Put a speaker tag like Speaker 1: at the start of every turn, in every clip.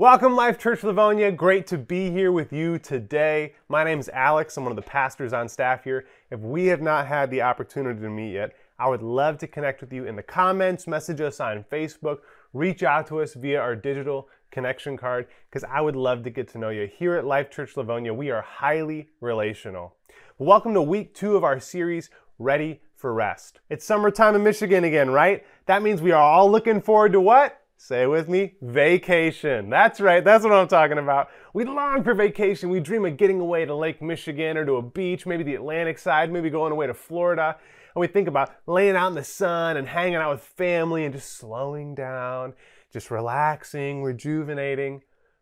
Speaker 1: Welcome, Life Church Livonia. Great to be here with you today. My name is Alex. I'm one of the pastors on staff here. If we have not had the opportunity to meet yet, I would love to connect with you in the comments, message us on Facebook, reach out to us via our digital connection card, because I would love to get to know you. Here at Life Church Livonia, we are highly relational. Welcome to week two of our series, Ready for Rest. It's summertime in Michigan again, right? That means we are all looking forward to what? Say it with me, vacation. That's right, that's what I'm talking about. We long for vacation. We dream of getting away to Lake Michigan or to a beach, maybe the Atlantic side, maybe going away to Florida. And we think about laying out in the sun and hanging out with family and just slowing down, just relaxing, rejuvenating.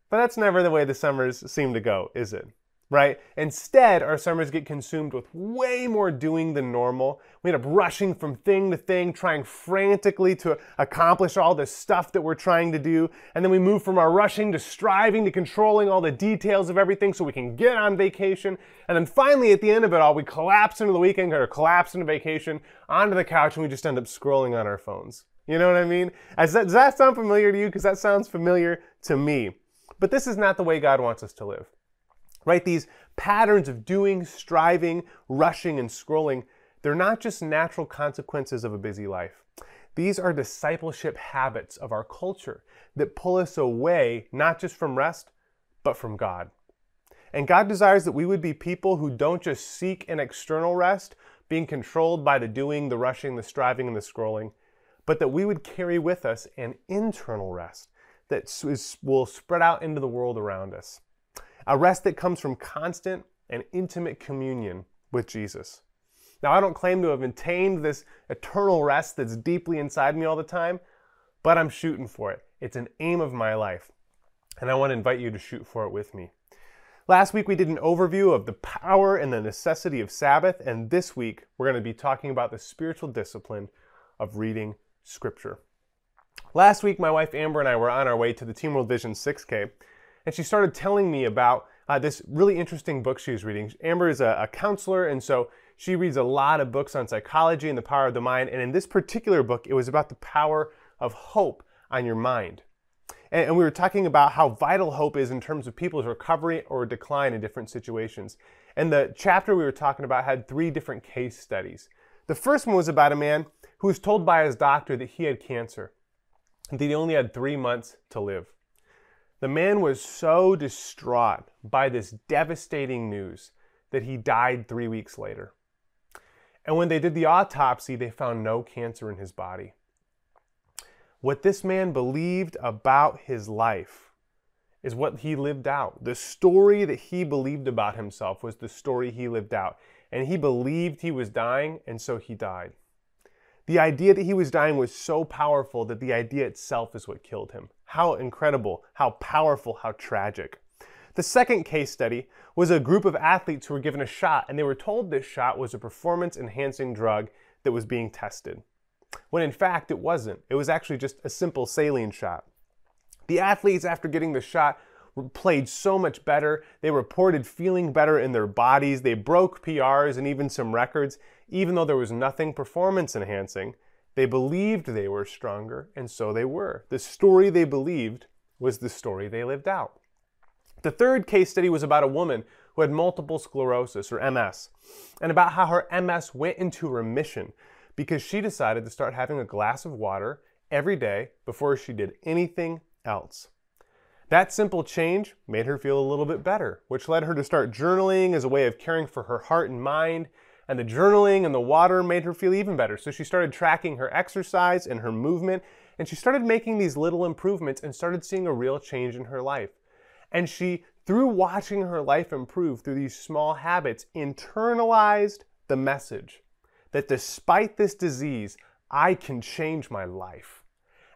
Speaker 1: But that's never the way the summers seem to go, is it? Right? Instead, our summers get consumed with way more doing than normal. We end up rushing from thing to thing, trying frantically to accomplish all the stuff that we're trying to do. And then we move from our rushing to striving to controlling all the details of everything so we can get on vacation. And then finally, at the end of it all, we collapse into the weekend or collapse into vacation onto the couch and we just end up scrolling on our phones. You know what I mean? That, does that sound familiar to you? Because that sounds familiar to me. But this is not the way God wants us to live right? These patterns of doing, striving, rushing, and scrolling, they're not just natural consequences of a busy life. These are discipleship habits of our culture that pull us away not just from rest, but from God. And God desires that we would be people who don't just seek an external rest, being controlled by the doing, the rushing, the striving, and the scrolling, but that we would carry with us an internal rest that will spread out into the world around us a rest that comes from constant and intimate communion with Jesus. Now, I don't claim to have attained this eternal rest that's deeply inside me all the time, but I'm shooting for it. It's an aim of my life, and I want to invite you to shoot for it with me. Last week, we did an overview of the power and the necessity of Sabbath, and this week, we're going to be talking about the spiritual discipline of reading Scripture. Last week, my wife Amber and I were on our way to the Team World Vision 6K, and she started telling me about uh, this really interesting book she was reading. Amber is a, a counselor, and so she reads a lot of books on psychology and the power of the mind. And in this particular book, it was about the power of hope on your mind. And, and we were talking about how vital hope is in terms of people's recovery or decline in different situations. And the chapter we were talking about had three different case studies. The first one was about a man who was told by his doctor that he had cancer, and that he only had three months to live. The man was so distraught by this devastating news that he died three weeks later. And when they did the autopsy, they found no cancer in his body. What this man believed about his life is what he lived out. The story that he believed about himself was the story he lived out. And he believed he was dying, and so he died. The idea that he was dying was so powerful that the idea itself is what killed him. How incredible, how powerful, how tragic. The second case study was a group of athletes who were given a shot, and they were told this shot was a performance enhancing drug that was being tested. When in fact, it wasn't. It was actually just a simple saline shot. The athletes, after getting the shot, played so much better. They reported feeling better in their bodies. They broke PRs and even some records, even though there was nothing performance enhancing. They believed they were stronger, and so they were. The story they believed was the story they lived out. The third case study was about a woman who had multiple sclerosis, or MS, and about how her MS went into remission because she decided to start having a glass of water every day before she did anything else. That simple change made her feel a little bit better, which led her to start journaling as a way of caring for her heart and mind. And the journaling and the water made her feel even better. So she started tracking her exercise and her movement, and she started making these little improvements and started seeing a real change in her life. And she, through watching her life improve through these small habits, internalized the message that despite this disease, I can change my life.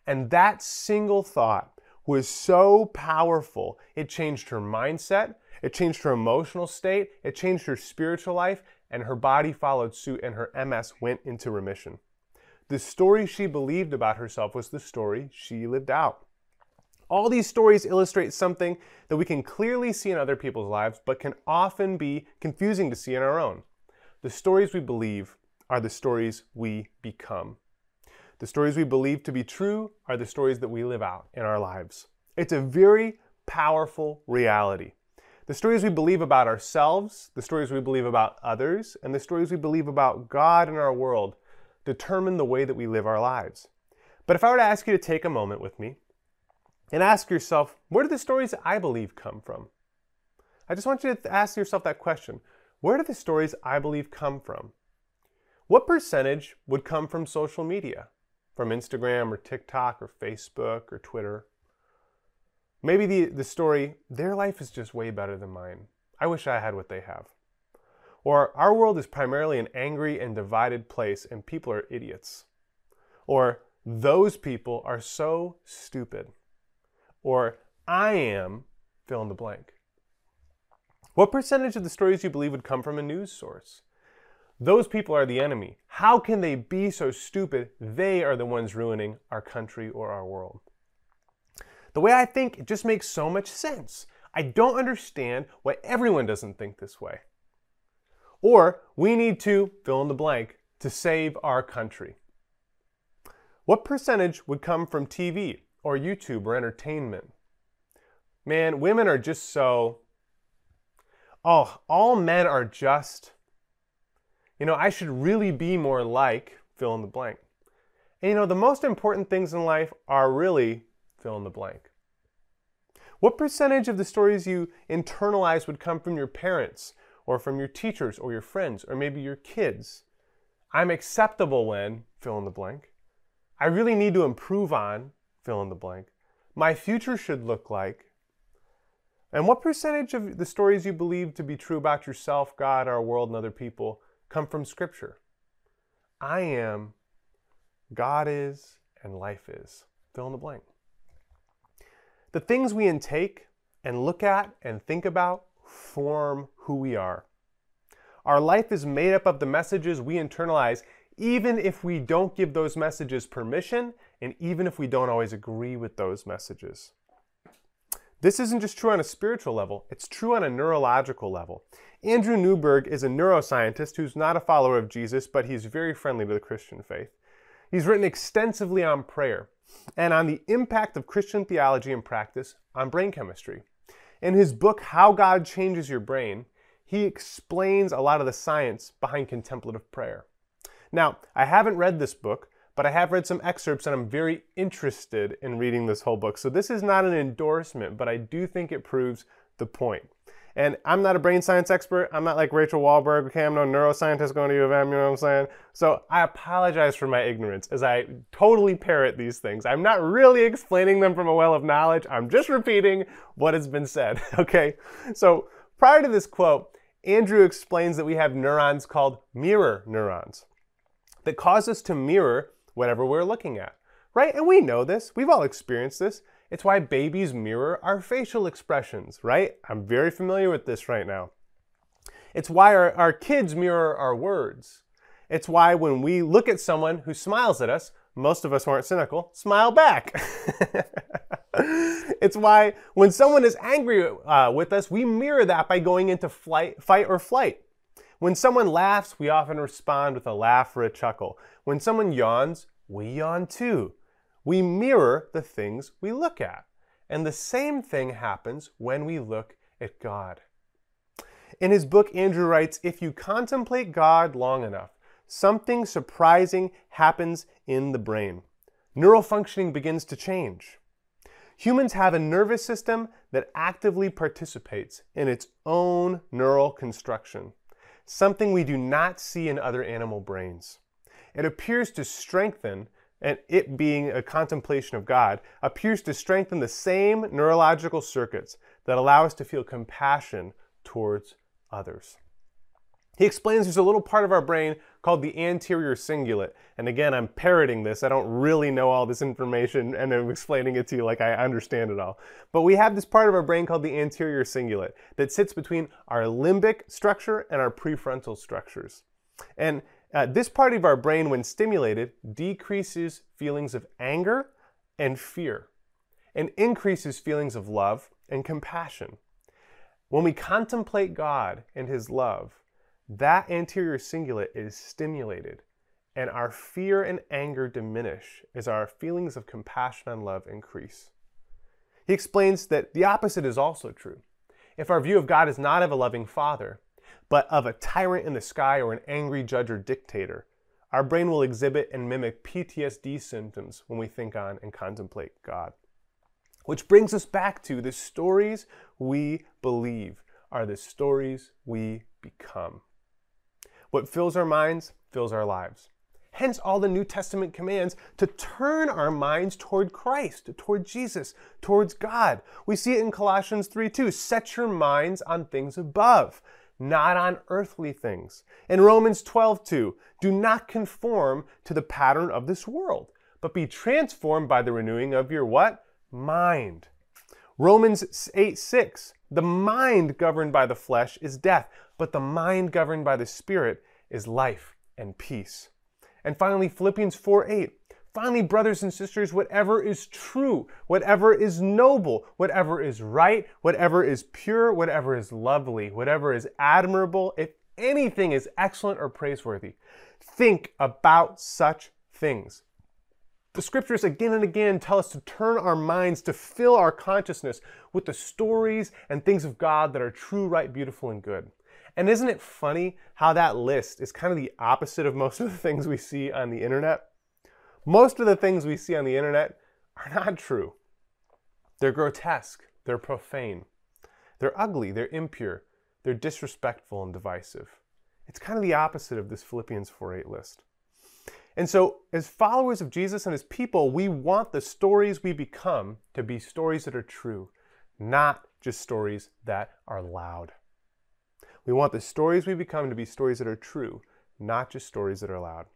Speaker 1: And that single thought was so powerful. It changed her mindset, it changed her emotional state, it changed her spiritual life, and her body followed suit and her MS went into remission. The story she believed about herself was the story she lived out. All these stories illustrate something that we can clearly see in other people's lives, but can often be confusing to see in our own. The stories we believe are the stories we become. The stories we believe to be true are the stories that we live out in our lives. It's a very powerful reality. The stories we believe about ourselves, the stories we believe about others, and the stories we believe about God and our world determine the way that we live our lives. But if I were to ask you to take a moment with me and ask yourself, where do the stories I believe come from? I just want you to ask yourself that question. Where do the stories I believe come from? What percentage would come from social media? From Instagram or TikTok or Facebook or Twitter? Maybe the, the story, their life is just way better than mine. I wish I had what they have. Or our world is primarily an angry and divided place and people are idiots. Or those people are so stupid. Or I am fill in the blank. What percentage of the stories you believe would come from a news source? Those people are the enemy. How can they be so stupid? They are the ones ruining our country or our world. The way I think, it just makes so much sense. I don't understand why everyone doesn't think this way. Or we need to fill in the blank to save our country. What percentage would come from TV or YouTube or entertainment? Man, women are just so. Oh, all men are just. You know, I should really be more like fill in the blank. And you know, the most important things in life are really fill in the blank. What percentage of the stories you internalize would come from your parents or from your teachers or your friends or maybe your kids? I'm acceptable when fill in the blank. I really need to improve on fill in the blank. My future should look like. And what percentage of the stories you believe to be true about yourself, God, our world, and other people come from Scripture? I am, God is, and life is. Fill in the blank. The things we intake and look at and think about form who we are. Our life is made up of the messages we internalize, even if we don't give those messages permission, and even if we don't always agree with those messages. This isn't just true on a spiritual level, it's true on a neurological level. Andrew Newberg is a neuroscientist who's not a follower of Jesus, but he's very friendly to the Christian faith. He's written extensively on prayer and on the impact of Christian theology and practice on brain chemistry. In his book, How God Changes Your Brain, he explains a lot of the science behind contemplative prayer. Now, I haven't read this book, but I have read some excerpts and I'm very interested in reading this whole book. So this is not an endorsement, but I do think it proves the point. And I'm not a brain science expert. I'm not like Rachel Wahlberg. Okay, I'm no neuroscientist going to U of M, you know what I'm saying? So I apologize for my ignorance as I totally parrot these things. I'm not really explaining them from a well of knowledge. I'm just repeating what has been said, okay? So prior to this quote, Andrew explains that we have neurons called mirror neurons that cause us to mirror whatever we're looking at, right? And we know this. We've all experienced this. It's why babies mirror our facial expressions, right? I'm very familiar with this right now. It's why our, our kids mirror our words. It's why when we look at someone who smiles at us, most of us aren't cynical, smile back. it's why when someone is angry uh, with us, we mirror that by going into flight, fight or flight. When someone laughs, we often respond with a laugh or a chuckle. When someone yawns, we yawn too. We mirror the things we look at. And the same thing happens when we look at God. In his book, Andrew writes If you contemplate God long enough, something surprising happens in the brain. Neural functioning begins to change. Humans have a nervous system that actively participates in its own neural construction, something we do not see in other animal brains. It appears to strengthen and it being a contemplation of God, appears to strengthen the same neurological circuits that allow us to feel compassion towards others. He explains there's a little part of our brain called the anterior cingulate. And again, I'm parroting this. I don't really know all this information and I'm explaining it to you like I understand it all. But we have this part of our brain called the anterior cingulate that sits between our limbic structure and our prefrontal structures. And uh, this part of our brain, when stimulated, decreases feelings of anger and fear and increases feelings of love and compassion. When we contemplate God and His love, that anterior cingulate is stimulated and our fear and anger diminish as our feelings of compassion and love increase. He He explains that the opposite is also true. If our view of God is not of a loving father, but of a tyrant in the sky or an angry judge or dictator, our brain will exhibit and mimic PTSD symptoms when we think on and contemplate God. Which brings us back to the stories we believe are the stories we become. What fills our minds fills our lives. Hence, all the New Testament commands to turn our minds toward Christ, toward Jesus, towards God. We see it in Colossians 3 2. Set your minds on things above, not on earthly things. In Romans 12 2, do not conform to the pattern of this world, but be transformed by the renewing of your what? Mind. Romans 8 6, the mind governed by the flesh is death, but the mind governed by the Spirit is life and peace. And finally, Philippians 4 8. Finally, brothers and sisters, whatever is true, whatever is noble, whatever is right, whatever is pure, whatever is lovely, whatever is admirable, if anything is excellent or praiseworthy, think about such things. The scriptures again and again tell us to turn our minds, to fill our consciousness with the stories and things of God that are true, right, beautiful, and good. And isn't it funny how that list is kind of the opposite of most of the things we see on the internet? Most of the things we see on the internet are not true. They're grotesque, they're profane, they're ugly, they're impure, they're disrespectful and divisive. It's kind of the opposite of this Philippians 4:8 list. And so, as followers of Jesus and his people, we want the stories we become to be stories that are true, not just stories that are loud. We want the stories we become to be stories that are true, not just stories that are loud.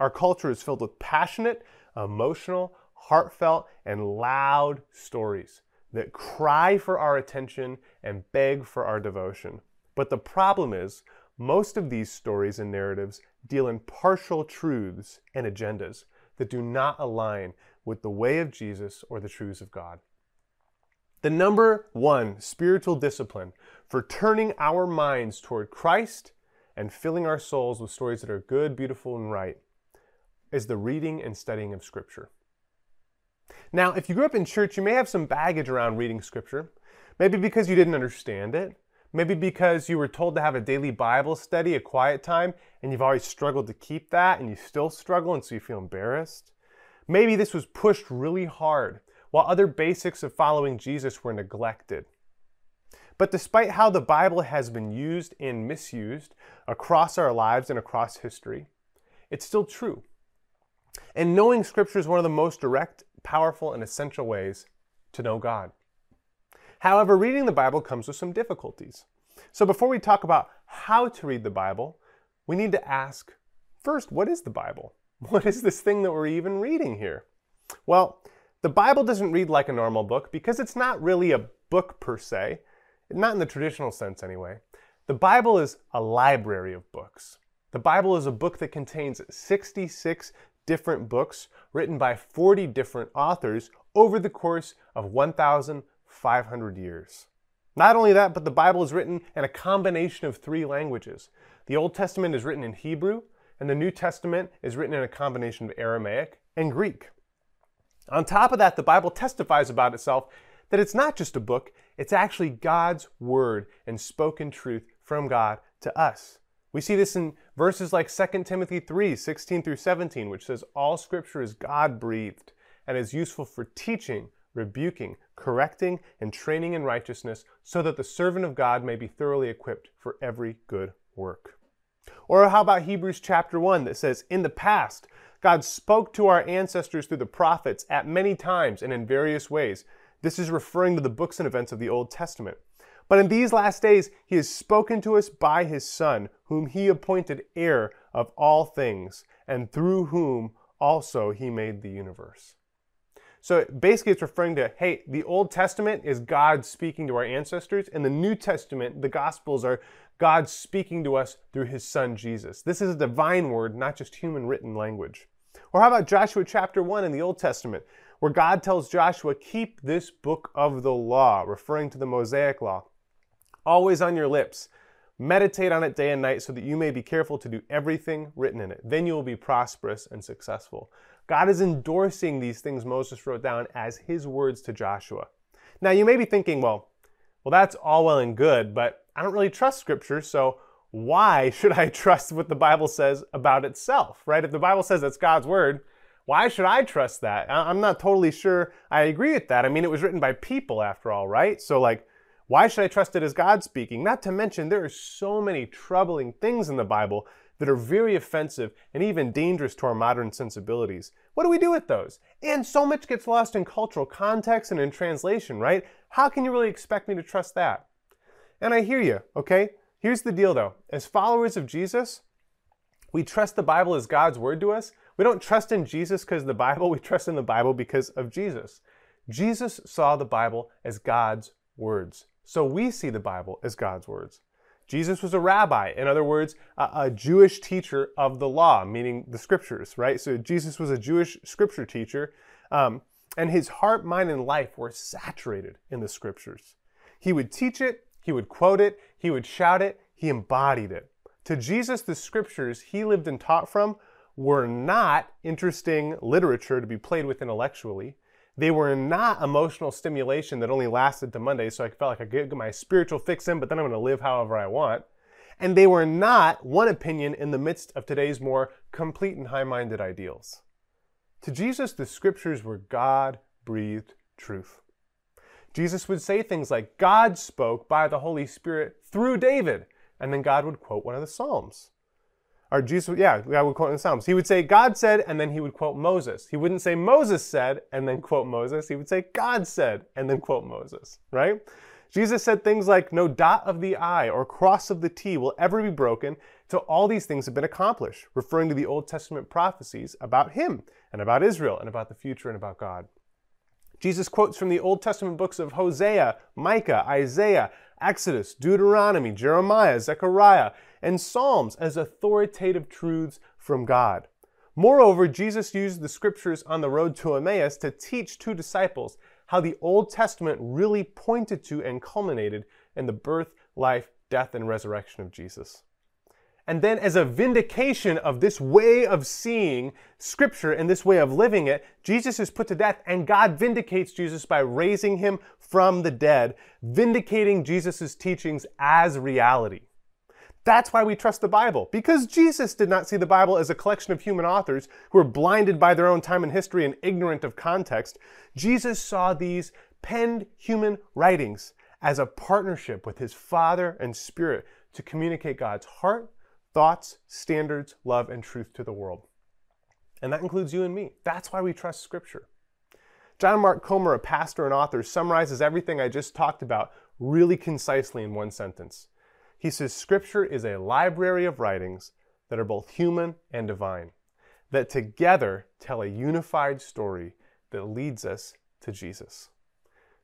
Speaker 1: Our culture is filled with passionate, emotional, heartfelt, and loud stories that cry for our attention and beg for our devotion. But the problem is, most of these stories and narratives deal in partial truths and agendas that do not align with the way of Jesus or the truths of God. The number one spiritual discipline for turning our minds toward Christ and filling our souls with stories that are good, beautiful, and right is the reading and studying of Scripture. Now, if you grew up in church, you may have some baggage around reading Scripture. Maybe because you didn't understand it. Maybe because you were told to have a daily Bible study, a quiet time, and you've always struggled to keep that and you still struggle and so you feel embarrassed. Maybe this was pushed really hard while other basics of following Jesus were neglected. But despite how the Bible has been used and misused across our lives and across history, it's still true. And knowing Scripture is one of the most direct, powerful, and essential ways to know God. However, reading the Bible comes with some difficulties. So before we talk about how to read the Bible, we need to ask first, what is the Bible? What is this thing that we're even reading here? Well, the Bible doesn't read like a normal book because it's not really a book per se, not in the traditional sense anyway. The Bible is a library of books. The Bible is a book that contains 66 different books written by 40 different authors over the course of 1,500 years. Not only that, but the Bible is written in a combination of three languages. The Old Testament is written in Hebrew, and the New Testament is written in a combination of Aramaic and Greek. On top of that, the Bible testifies about itself that it's not just a book, it's actually God's word and spoken truth from God to us. We see this in verses like 2 Timothy 3 16 through 17, which says, All scripture is God breathed and is useful for teaching, rebuking, correcting, and training in righteousness, so that the servant of God may be thoroughly equipped for every good work. Or how about Hebrews chapter 1 that says, In the past, God spoke to our ancestors through the prophets at many times and in various ways. This is referring to the books and events of the Old Testament. But in these last days, he has spoken to us by his Son, whom he appointed heir of all things, and through whom also he made the universe. So basically, it's referring to hey, the Old Testament is God speaking to our ancestors, and the New Testament, the Gospels, are God speaking to us through his Son Jesus. This is a divine word, not just human written language. Or how about Joshua chapter 1 in the Old Testament, where God tells Joshua, Keep this book of the law, referring to the Mosaic law, always on your lips. Meditate on it day and night so that you may be careful to do everything written in it. Then you will be prosperous and successful. God is endorsing these things Moses wrote down as his words to Joshua. Now, you may be thinking, well, well, that's all well and good, but I don't really trust Scripture, so why should I trust what the Bible says about itself, right? If the Bible says it's God's Word, why should I trust that? I'm not totally sure I agree with that. I mean, it was written by people after all, right? So, like, why should I trust it as God speaking? Not to mention, there are so many troubling things in the Bible that are very offensive and even dangerous to our modern sensibilities. What do we do with those? And so much gets lost in cultural context and in translation, right? How can you really expect me to trust that? And I hear you, okay? Here's the deal though. As followers of Jesus, we trust the Bible as God's word to us, we don't trust in Jesus because of the Bible, we trust in the Bible because of Jesus. Jesus saw the Bible as God's words. So we see the Bible as God's words. Jesus was a rabbi, in other words, a, a, Jewish teacher of the law, meaning the scriptures, right? So Jesus was a Jewish scripture teacher, um, and his heart, mind, and life were saturated in the scriptures. He would teach it, he would quote it, he would shout it, he embodied it. To Jesus, the scriptures he lived and taught from were not interesting literature to be played with intellectually. They were not emotional stimulation that only lasted to Monday, so I felt like I could get my spiritual fix in, but then I'm going to live however I want. And they were not one opinion in the midst of today's more complete and high minded ideals. To Jesus, the scriptures were God breathed truth. Jesus would say things like, God spoke by the Holy Spirit through David, and then God would quote one of the Psalms or Jesus, yeah, God would quote in the Psalms. He would say, God said, and then he would quote Moses. He wouldn't say Moses said, and then quote Moses. He would say God said, and then quote Moses, right? Jesus said things like, No dot of the I or cross of the T will ever be broken till all these things have been accomplished, referring to the Old Testament prophecies about him and about Israel and about the future and about God. Jesus quotes from the Old Testament books of Hosea, Micah, Isaiah, Exodus, Deuteronomy, Jeremiah, Zechariah, and Psalms as authoritative truths from God. Moreover, Jesus used the scriptures on the road to Emmaus to teach two disciples how the Old Testament really pointed to and culminated in the birth, life, death, and resurrection of Jesus. And then, as a vindication of this way of seeing Scripture and this way of living it, Jesus is put to death, and God vindicates Jesus by raising him from the dead, vindicating Jesus' teachings as reality. That's why we trust the Bible, because Jesus did not see the Bible as a collection of human authors who were blinded by their own time and history and ignorant of context. Jesus saw these penned human writings as a partnership with his Father and Spirit to communicate God's heart thoughts, standards, love, and truth to the world. And that includes you and me. That's why we trust Scripture. John Mark Comer, a pastor and author, summarizes everything I just talked about really concisely in one sentence. He says Scripture is a library of writings that are both human and divine, that together tell a unified story that leads us to Jesus.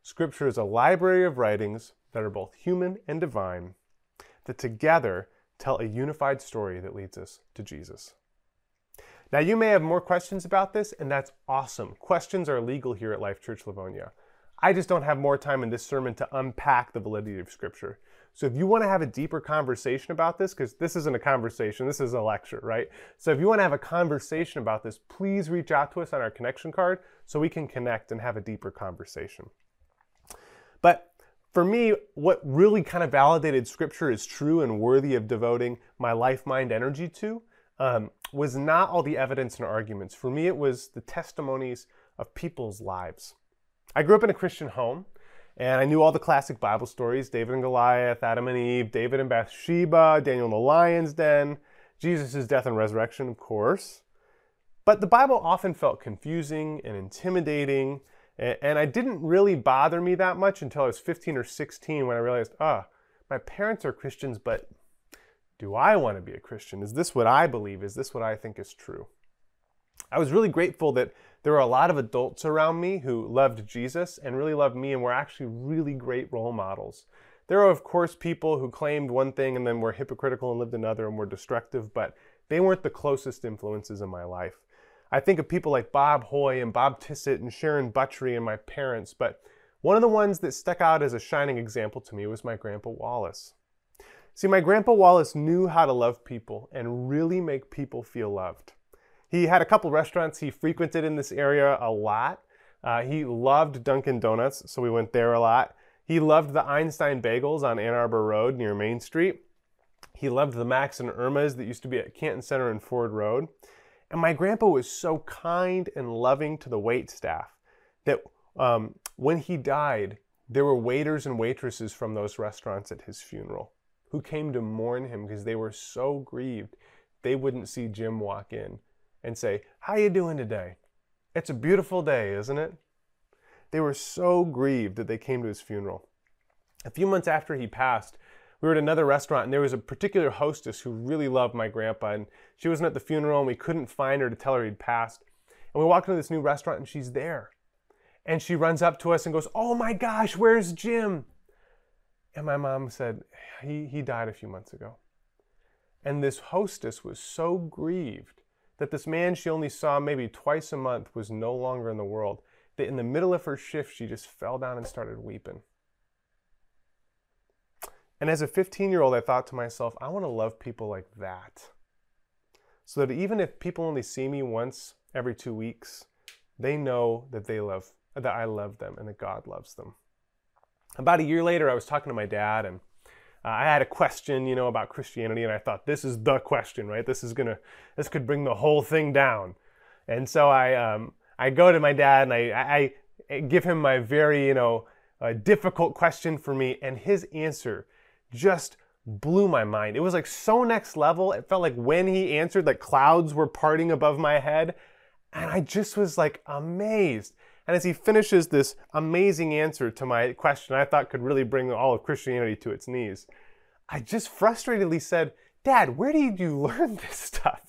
Speaker 1: Scripture is a library of writings that are both human and divine, that together tell a unified story that leads us to Jesus. Now, you may have more questions about this, and that's awesome. Questions are legal here at Life Church Livonia. I just don't have more time in this sermon to unpack the validity of Scripture. So, if you want to have a deeper conversation about this, because this isn't a conversation, this is a lecture, right? So, if you want to have a conversation about this, please reach out to us on our connection card so we can connect and have a deeper conversation. But for me, what really kind of validated scripture is true and worthy of devoting my life, mind, energy to um, was not all the evidence and arguments. For me, it was the testimonies of people's lives. I grew up in a Christian home, and I knew all the classic Bible stories David and Goliath, Adam and Eve, David and Bathsheba, Daniel in the lion's den, Jesus' death and resurrection, of course. But the Bible often felt confusing and intimidating and, I didn't really bother me that much until I was 15 or 16 when I realized, ah, oh, my parents are Christians, but do I want to be a Christian? Is this what I believe? Is this what I think is true? I was really grateful that there were a lot of adults around me who loved Jesus and really loved me and were actually really great role models. There are, of course, people who claimed one thing and then were hypocritical and lived another and were destructive, but they weren't the closest influences in my life. I think of people like Bob Hoy and Bob Tissett and Sharon Buttrey and my parents, but one of the ones that stuck out as a shining example to me was my Grandpa Wallace. See, my Grandpa Wallace knew how to love people and really make people feel loved. He had a couple restaurants he frequented in this area a lot. Uh, he loved Dunkin' Donuts, so we went there a lot. He loved the Einstein Bagels on Ann Arbor Road near Main Street. He loved the Max and Irma's that used to be at Canton Center and Ford Road. And my grandpa was so kind and loving to the wait staff that um, when he died, there were waiters and waitresses from those restaurants at his funeral who came to mourn him because they were so grieved they wouldn't see Jim walk in and say, "How you doing today? It's a beautiful day, isn't it?" They were so grieved that they came to his funeral. A few months after he passed, we were at another restaurant and there was a particular hostess who really loved my grandpa and she wasn't at the funeral and we couldn't find her to tell her he'd passed. And we walked into this new restaurant and she's there. And she runs up to us and goes, Oh my gosh, where's Jim? And my mom said, He, he died a few months ago. And this hostess was so grieved that this man she only saw maybe twice a month was no longer in the world that in the middle of her shift, she just fell down and started weeping. And as a 15 year old, I thought to myself, I want to love people like that. So that even if people only see me once every two weeks, they know that they love, that I love them and that God loves them. About a year later, I was talking to my dad and uh, I had a question, you know, about Christianity, and I thought this is the question, right? This is gonna, this could bring the whole thing down. And so I, um, I go to my dad and I, I give him my very, you know, uh, difficult question for me, and his answer just blew my mind. It was like so next level. It felt like when he answered, like clouds were parting above my head. And I just was like amazed. And as he finishes this amazing answer to my question I thought could really bring all of Christianity to its knees, I just frustratedly said, Dad, where did you learn this stuff?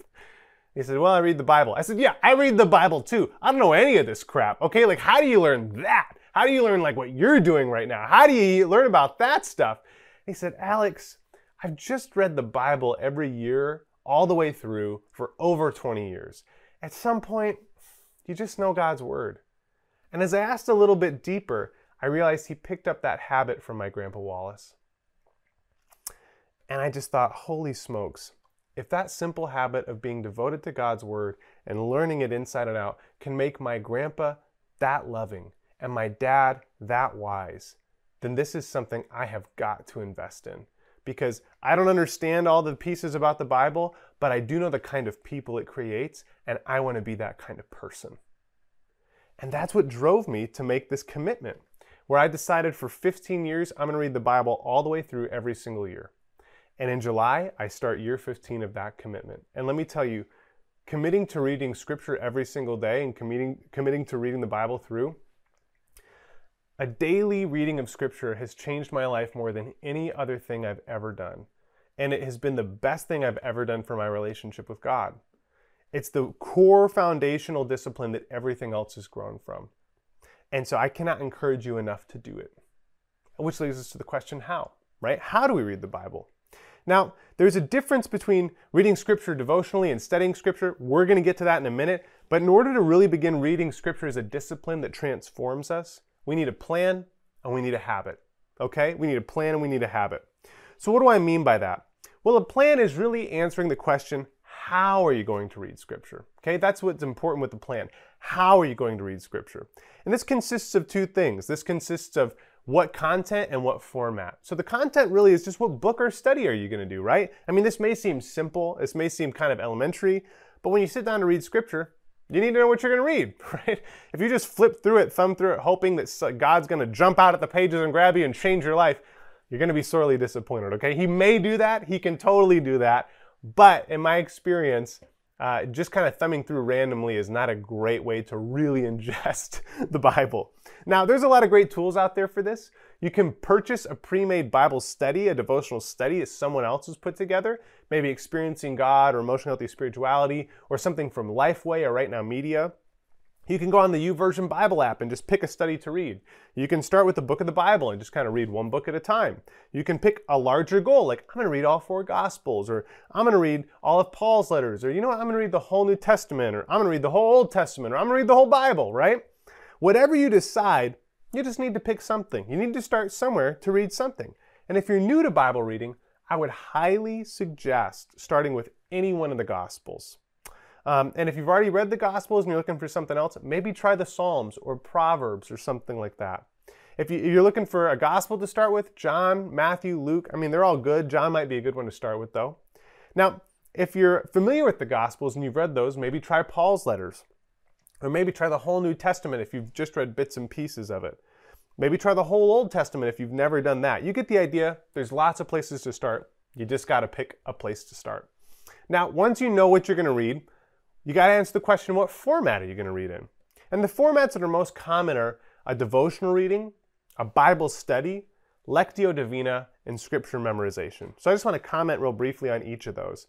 Speaker 1: He said, Well, I read the Bible. I said, Yeah, I read the Bible too. I don't know any of this crap. Okay, like how do you learn that? How do you learn like what you're doing right now? How do you learn about that stuff? He said, Alex, I've just read the Bible every year, all the way through, for over 20 years. At some point, you just know God's Word. And as I asked a little bit deeper, I realized he picked up that habit from my Grandpa Wallace. And I just thought, holy smokes, if that simple habit of being devoted to God's Word and learning it inside and out can make my grandpa that loving and my dad that wise, then this is something I have got to invest in. Because I don't understand all the pieces about the Bible, but I do know the kind of people it creates, and I want to be that kind of person. And that's what drove me to make this commitment, where I decided for 15 years I'm going to read the Bible all the way through every single year. And in July, I start year 15 of that commitment. And let me tell you, committing to reading scripture every single day and committing, committing to reading the Bible through, a daily reading of scripture has changed my life more than any other thing I've ever done. And it has been the best thing I've ever done for my relationship with God. It's the core foundational discipline that everything else has grown from. And so I cannot encourage you enough to do it. Which leads us to the question how, right? How do we read the Bible? Now, there's a difference between reading scripture devotionally and studying scripture. We're going to get to that in a minute. But in order to really begin reading scripture as a discipline that transforms us, we need a plan and we need a habit. Okay? We need a plan and we need a habit. So, what do I mean by that? Well, a plan is really answering the question how are you going to read scripture? Okay, that's what's important with the plan. How are you going to read scripture? And this consists of two things. This consists of what content and what format. So the content really is just what book or study are you going to do, right? I mean, this may seem simple, this may seem kind of elementary, but when you sit down to read scripture, you need to know what you're going to read, right? If you just flip through it, thumb through it, hoping that God's going to jump out at the pages and grab you and change your life, you're going to be sorely disappointed, okay? He may do that, he can totally do that, but in my experience, uh, just kind of thumbing through randomly is not a great way to really ingest the Bible. Now, there's a lot of great tools out there for this. You can purchase a pre made Bible study, a devotional study that someone else has put together, maybe Experiencing God or Emotional Healthy Spirituality or something from Lifeway or Right Now Media. You can go on the YouVersion Bible app and just pick a study to read. You can start with the book of the Bible and just kind of read one book at a time. You can pick a larger goal, like I'm going to read all four Gospels, or I'm going to read all of Paul's letters, or you know what, I'm going to read the whole New Testament, or I'm going to read the whole Old Testament, or I'm going to read the whole Bible, right? Whatever you decide, you just need to pick something. You need to start somewhere to read something. And if you're new to Bible reading, I would highly suggest starting with any one of the Gospels. Um, and if you've already read the Gospels and you're looking for something else, maybe try the Psalms or Proverbs or something like that. If, you, are looking for a Gospel to start with, John, Matthew, Luke, I mean, they're all good. John might be a good one to start with, though. Now, if you're familiar with the Gospels and you've read those, maybe try Paul's letters. Or maybe try the whole New Testament if you've just read bits and pieces of it. Maybe try the whole Old Testament if you've never done that. You get the idea. There's lots of places to start. You just got to pick a place to start. Now, once you know what you're going to read, you got to answer the question what format are you going to read in? And the formats that are most common are a devotional reading, a Bible study, Lectio Divina, and scripture memorization. So I just want to comment real briefly on each of those.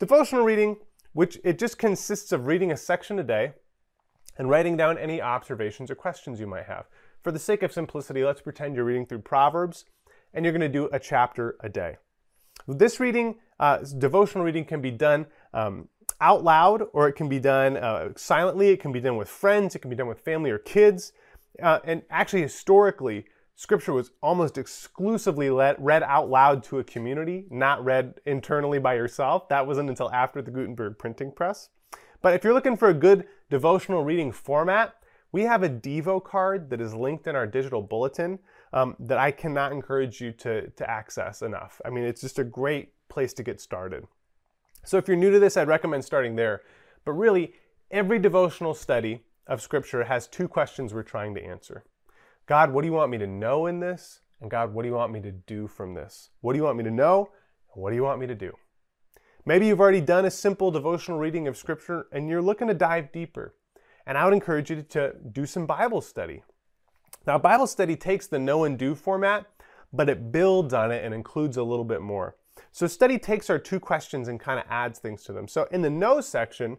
Speaker 1: Devotional reading, which it just consists of reading a section a day and writing down any observations or questions you might have. For the sake of simplicity, let's pretend you're reading through Proverbs and you're going to do a chapter a day. This reading, uh, devotional reading, can be done um, out loud or it can be done uh, silently. It can be done with friends, it can be done with family or kids. Uh, and actually, historically, scripture was almost exclusively let, read out loud to a community, not read internally by yourself. That wasn't until after the Gutenberg printing press. But if you're looking for a good devotional reading format, we have a Devo card that is linked in our digital bulletin um, that I cannot encourage you to, to access enough. I mean, it's just a great place to get started. So if you're new to this, I'd recommend starting there. But really, every devotional study of Scripture has two questions we're trying to answer God, what do you want me to know in this? And God, what do you want me to do from this? What do you want me to know? And what do you want me to do? Maybe you've already done a simple devotional reading of Scripture and you're looking to dive deeper. And I would encourage you to do some Bible study. Now, Bible study takes the know and do format, but it builds on it and includes a little bit more. So, study takes our two questions and kind of adds things to them. So, in the know section,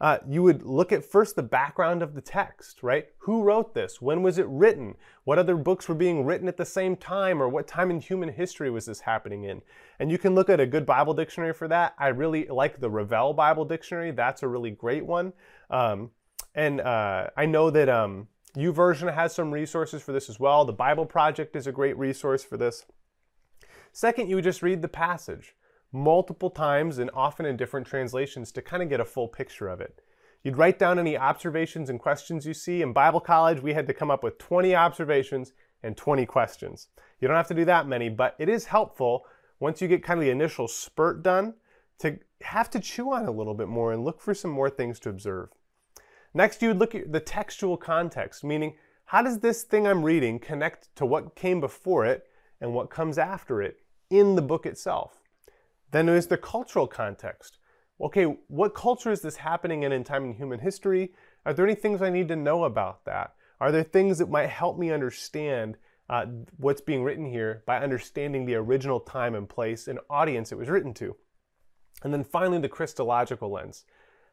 Speaker 1: uh, you would look at first the background of the text, right? Who wrote this? When was it written? What other books were being written at the same time? Or what time in human history was this happening in? And you can look at a good Bible dictionary for that. I really like the Revell Bible Dictionary. That's a really great one. Um, and uh, I know that um, YouVersion has some resources for this as well. The Bible Project is a great resource for this. Second, you would just read the passage multiple times and often in different translations to kind of get a full picture of it. You'd write down any observations and questions you see. In Bible college, we had to come up with 20 observations and 20 questions. You don't have to do that many, but it is helpful once you get kind of the initial spurt done to have to chew on a little bit more and look for some more things to observe. Next, you would look at the textual context, meaning how does this thing I'm reading connect to what came before it and what comes after it in the book itself? Then there's the cultural context. Okay, what culture is this happening in in time in human history? Are there any things I need to know about that? Are there things that might help me understand uh, what's being written here by understanding the original time and place and audience it was written to? And then finally, the Christological lens.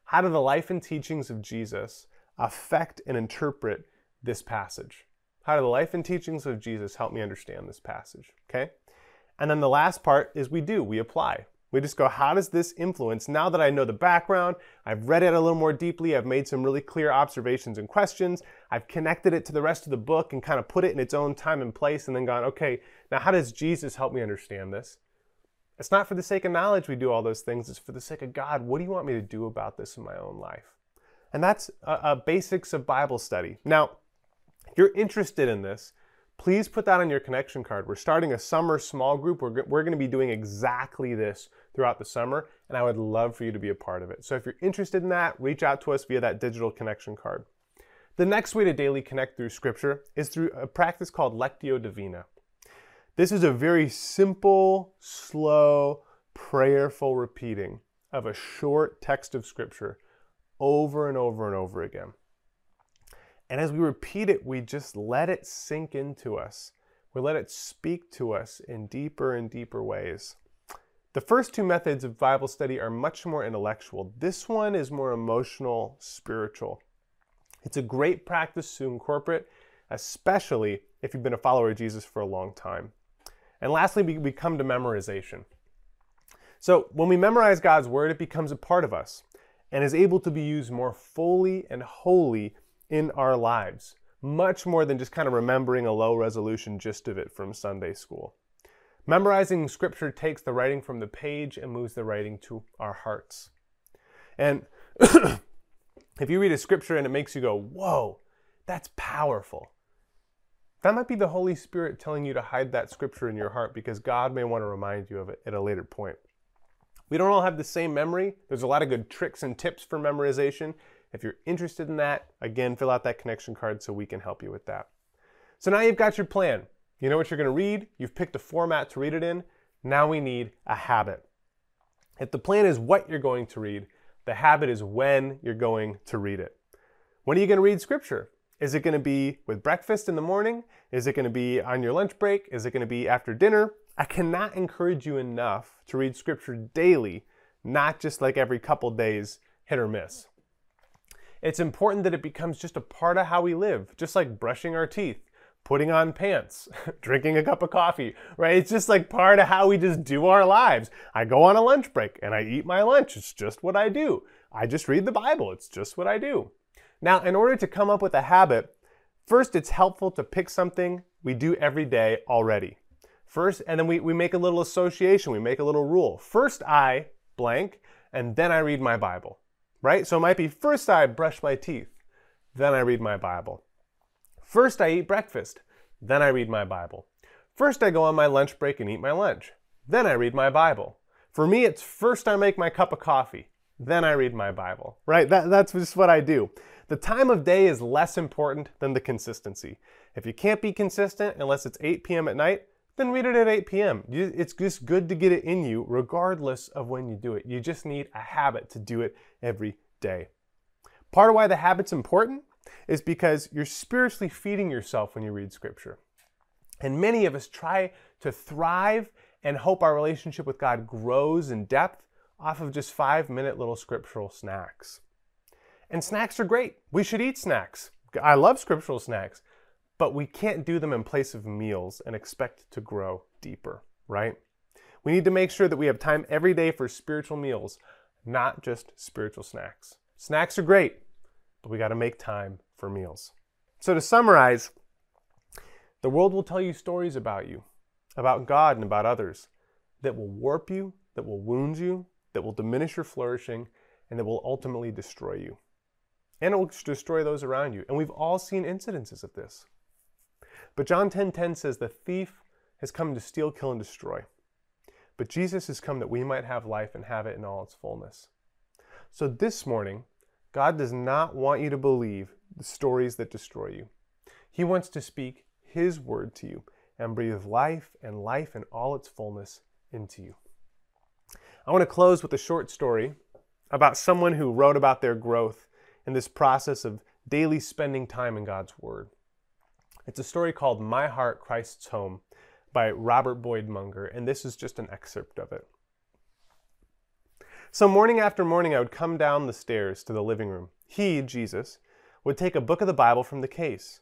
Speaker 1: How do the life and teachings of Jesus affect and interpret this passage? How do the life and teachings of Jesus help me understand this passage? Okay? And then the last part is we do, we apply. We just go, how does this influence? Now that I know the background, I've read it a little more deeply, I've made some really clear observations and questions, I've connected it to the rest of the book and kind of put it in its own time and place, and then gone, okay, now how does Jesus help me understand this? It's not for the sake of knowledge we do all those things. It's for the sake of God. What do you want me to do about this in my own life? And that's a, a basics of Bible study. Now, if you're interested in this, please put that on your connection card. We're starting a summer small group. We're, we're going to be doing exactly this throughout the summer, and I would love for you to be a part of it. So if you're interested in that, reach out to us via that digital connection card. The next way to daily connect through Scripture is through a practice called Lectio Divina. This is a very simple, slow, prayerful repeating of a short text of Scripture over and over and over again. And as we repeat it, we just let it sink into us. We let it speak to us in deeper and deeper ways. The first two methods of Bible study are much more intellectual. This one is more emotional, spiritual. It's a great practice to incorporate, especially if you've been a follower of Jesus for a long time. And lastly, we, come to memorization. So when we memorize God's word, it becomes a part of us and is able to be used more fully and wholly in our lives, much more than just kind of remembering a low resolution gist of it from Sunday school. Memorizing scripture takes the writing from the page and moves the writing to our hearts. And if you read a scripture and it makes you go, whoa, that's powerful, that might be the Holy Spirit telling you to hide that scripture in your heart because God may want to remind you of it at a later point. We don't all have the same memory. There's a lot of good tricks and tips for memorization. If you're interested in that, again, fill out that connection card so we can help you with that. So now you've got your plan. You know what you're going to read. You've picked a format to read it in. Now we need a habit. If the plan is what you're going to read, the habit is when you're going to read it. When are you going to read scripture? Is it going to be with breakfast in the morning? Is it going to be on your lunch break? Is it going to be after dinner? I cannot encourage you enough to read scripture daily, not just like every couple days, hit or miss. It's important that it becomes just a part of how we live, just like brushing our teeth, putting on pants, drinking a cup of coffee, right? It's just like part of how we just do our lives. I go on a lunch break and I eat my lunch. It's just what I do. I just read the Bible. It's just what I do. Now, in order to come up with a habit, first it's helpful to pick something we do every day already. First, and then we, we make a little association, we make a little rule. First I blank, and then I read my Bible, right? So it might be first I brush my teeth, then I read my Bible. First I eat breakfast, then I read my Bible. First I go on my lunch break and eat my lunch, then I read my Bible. For me, it's first I make my cup of coffee, then I read my Bible, right? That, that's just what I do. The time of day is less important than the consistency. If you can't be consistent unless it's 8 p.m. at night, then read it at 8 p.m. It's just good to get it in you regardless of when you do it. You just need a habit to do it every day. Part of why the habit's important is because you're spiritually feeding yourself when you read scripture. And many of us try to thrive and hope our relationship with God grows in depth off of just five minute little scriptural snacks. And snacks are great. We should eat snacks. I love scriptural snacks, but we can't do them in place of meals and expect to grow deeper, right? We need to make sure that we have time every day for spiritual meals, not just spiritual snacks. Snacks are great, but we got to make time for meals. So, to summarize, the world will tell you stories about you, about God, and about others that will warp you, that will wound you, that will diminish your flourishing, and that will ultimately destroy you and it will destroy those around you. And we've all seen incidences of this. But John 10:10 10, 10 says the thief has come to steal, kill and destroy. But Jesus has come that we might have life and have it in all its fullness. So this morning, God does not want you to believe the stories that destroy you. He wants to speak his word to you and breathe life and life in all its fullness into you. I want to close with a short story about someone who wrote about their growth in this process of daily spending time in God's Word. It's a story called My Heart, Christ's Home by Robert Boyd Munger, and this is just an excerpt of it. So, morning after morning, I would come down the stairs to the living room. He, Jesus, would take a book of the Bible from the case.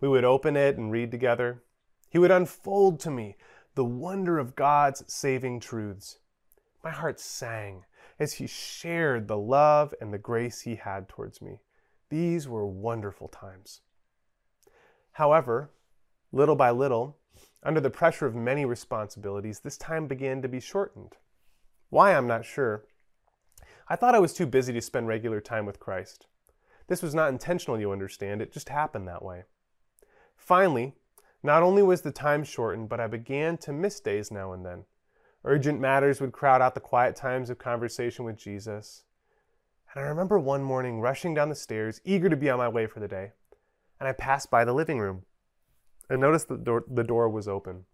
Speaker 1: We would open it and read together. He would unfold to me the wonder of God's saving truths. My heart sang as he shared the love and the grace he had towards me. These were wonderful times. However, little by little, under the pressure of many responsibilities, this time began to be shortened. Why, I'm not sure. I thought I was too busy to spend regular time with Christ. This was not intentional, you understand, it just happened that way. Finally, not only was the time shortened, but I began to miss days now and then. Urgent matters would crowd out the quiet times of conversation with Jesus. And I remember one morning rushing down the stairs, eager to be on my way for the day, and I passed by the living room and noticed the door, the door was open.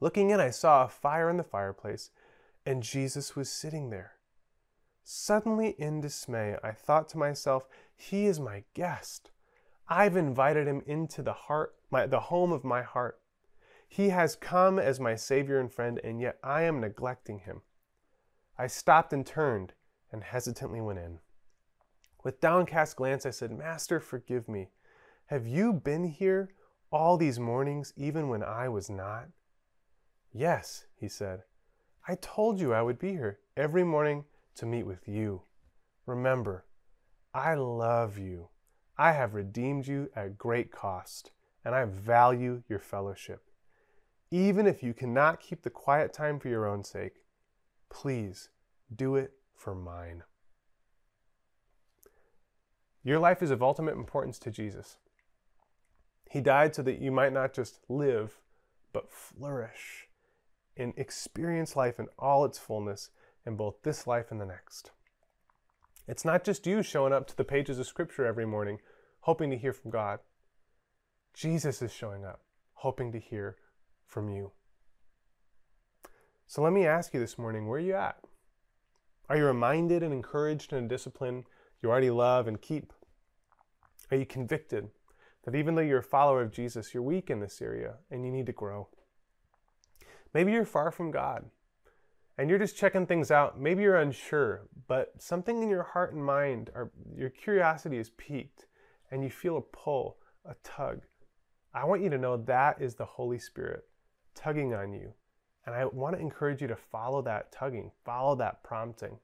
Speaker 1: Looking in, I saw a fire in the fireplace, and Jesus was sitting there. Suddenly, in dismay, I thought to myself, He is my guest. I've invited him into the heart, my, the home of my heart. He has come as my Savior and friend, and yet I am neglecting him. I stopped and turned and hesitantly went in. With downcast glance, I said, Master, forgive me. Have you been here all these mornings, even when I was not? Yes, he said. I told you I would be here every morning to meet with you. Remember, I love you. I have redeemed you at great cost, and I value your fellowship. Even if you cannot keep the quiet time for your own sake, please do it for mine. Your life is of ultimate importance to Jesus. He died so that you might not just live, but flourish and experience life in all its fullness in both this life and the next. It's not just you showing up to the pages of Scripture every morning hoping to hear from God. Jesus is showing up hoping to hear from you. So let me ask you this morning where are you at? Are you reminded and encouraged in a discipline you already love and keep? Are you convicted that even though you're a follower of Jesus, you're weak in this area and you need to grow? Maybe you're far from God and you're just checking things out. Maybe you're unsure, but something in your heart and mind, or your curiosity is piqued and you feel a pull, a tug. I want you to know that is the Holy Spirit tugging on you. And I want to encourage you to follow that tugging, follow that prompting.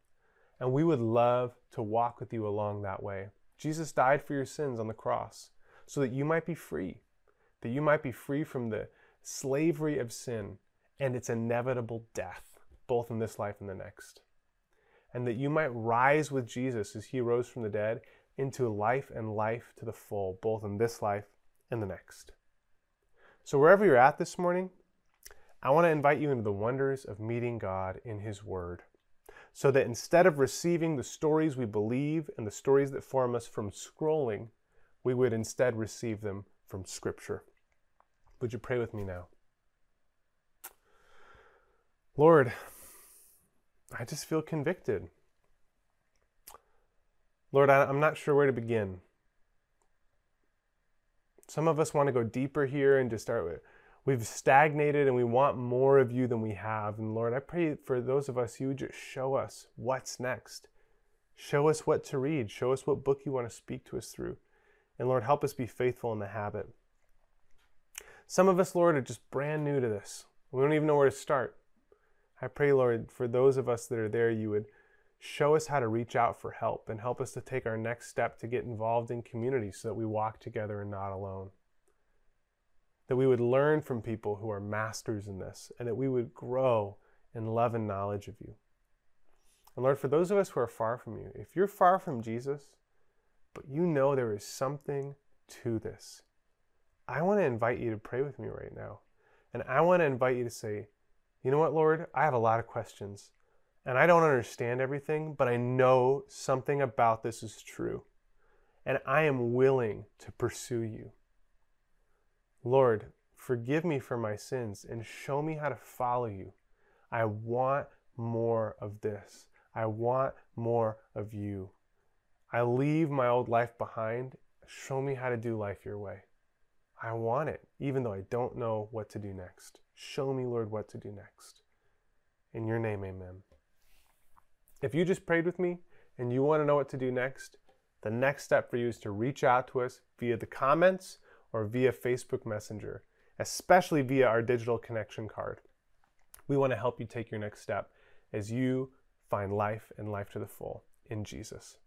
Speaker 1: And we would love to walk with you along that way. Jesus died for your sins on the cross so that you might be free, that you might be free from the slavery of sin and its inevitable death, both in this life and the next. And that you might rise with Jesus as he rose from the dead into life and life to the full, both in this life and the next. So, wherever you're at this morning, I want to invite you into the wonders of meeting God in His Word so that instead of receiving the stories we believe and the stories that form us from scrolling, we would instead receive them from Scripture. Would you pray with me now? Lord, I just feel convicted. Lord, I'm not sure where to begin. Some of us want to go deeper here and just start with we've stagnated and we want more of you than we have. And Lord, I pray for those of us, you just show us what's next. Show us what to read. Show us what book you want to speak to us through. And Lord, help us be faithful in the habit. Some of us, Lord, are just brand new to this. We don't even know where to start. I pray, Lord, for those of us that are there, you would show us how to reach out for help and help us to take our next step to get involved in community so that we walk together and not alone that we would learn from people who are masters in this, and that we would grow in love and knowledge of you. And Lord, for those of us who are far from you, if you're far from Jesus, but you know there is something to this, I want to invite you to pray with me right now. And I want to invite you to say, you know what, Lord? I have a lot of questions, and I don't understand everything, but I know something about this is true. And I am willing to pursue you. Lord, forgive me for my sins and show me how to follow you. I want more of this. I want more of you. I leave my old life behind. Show me how to do life your way. I want it, even though I don't know what to do next. Show me, Lord, what to do next. In your name, amen. If you just prayed with me and you want to know what to do next, the next step for you is to reach out to us via the comments or via Facebook Messenger, especially via our digital connection card. We want to help you take your next step as you find life and life to the full in Jesus.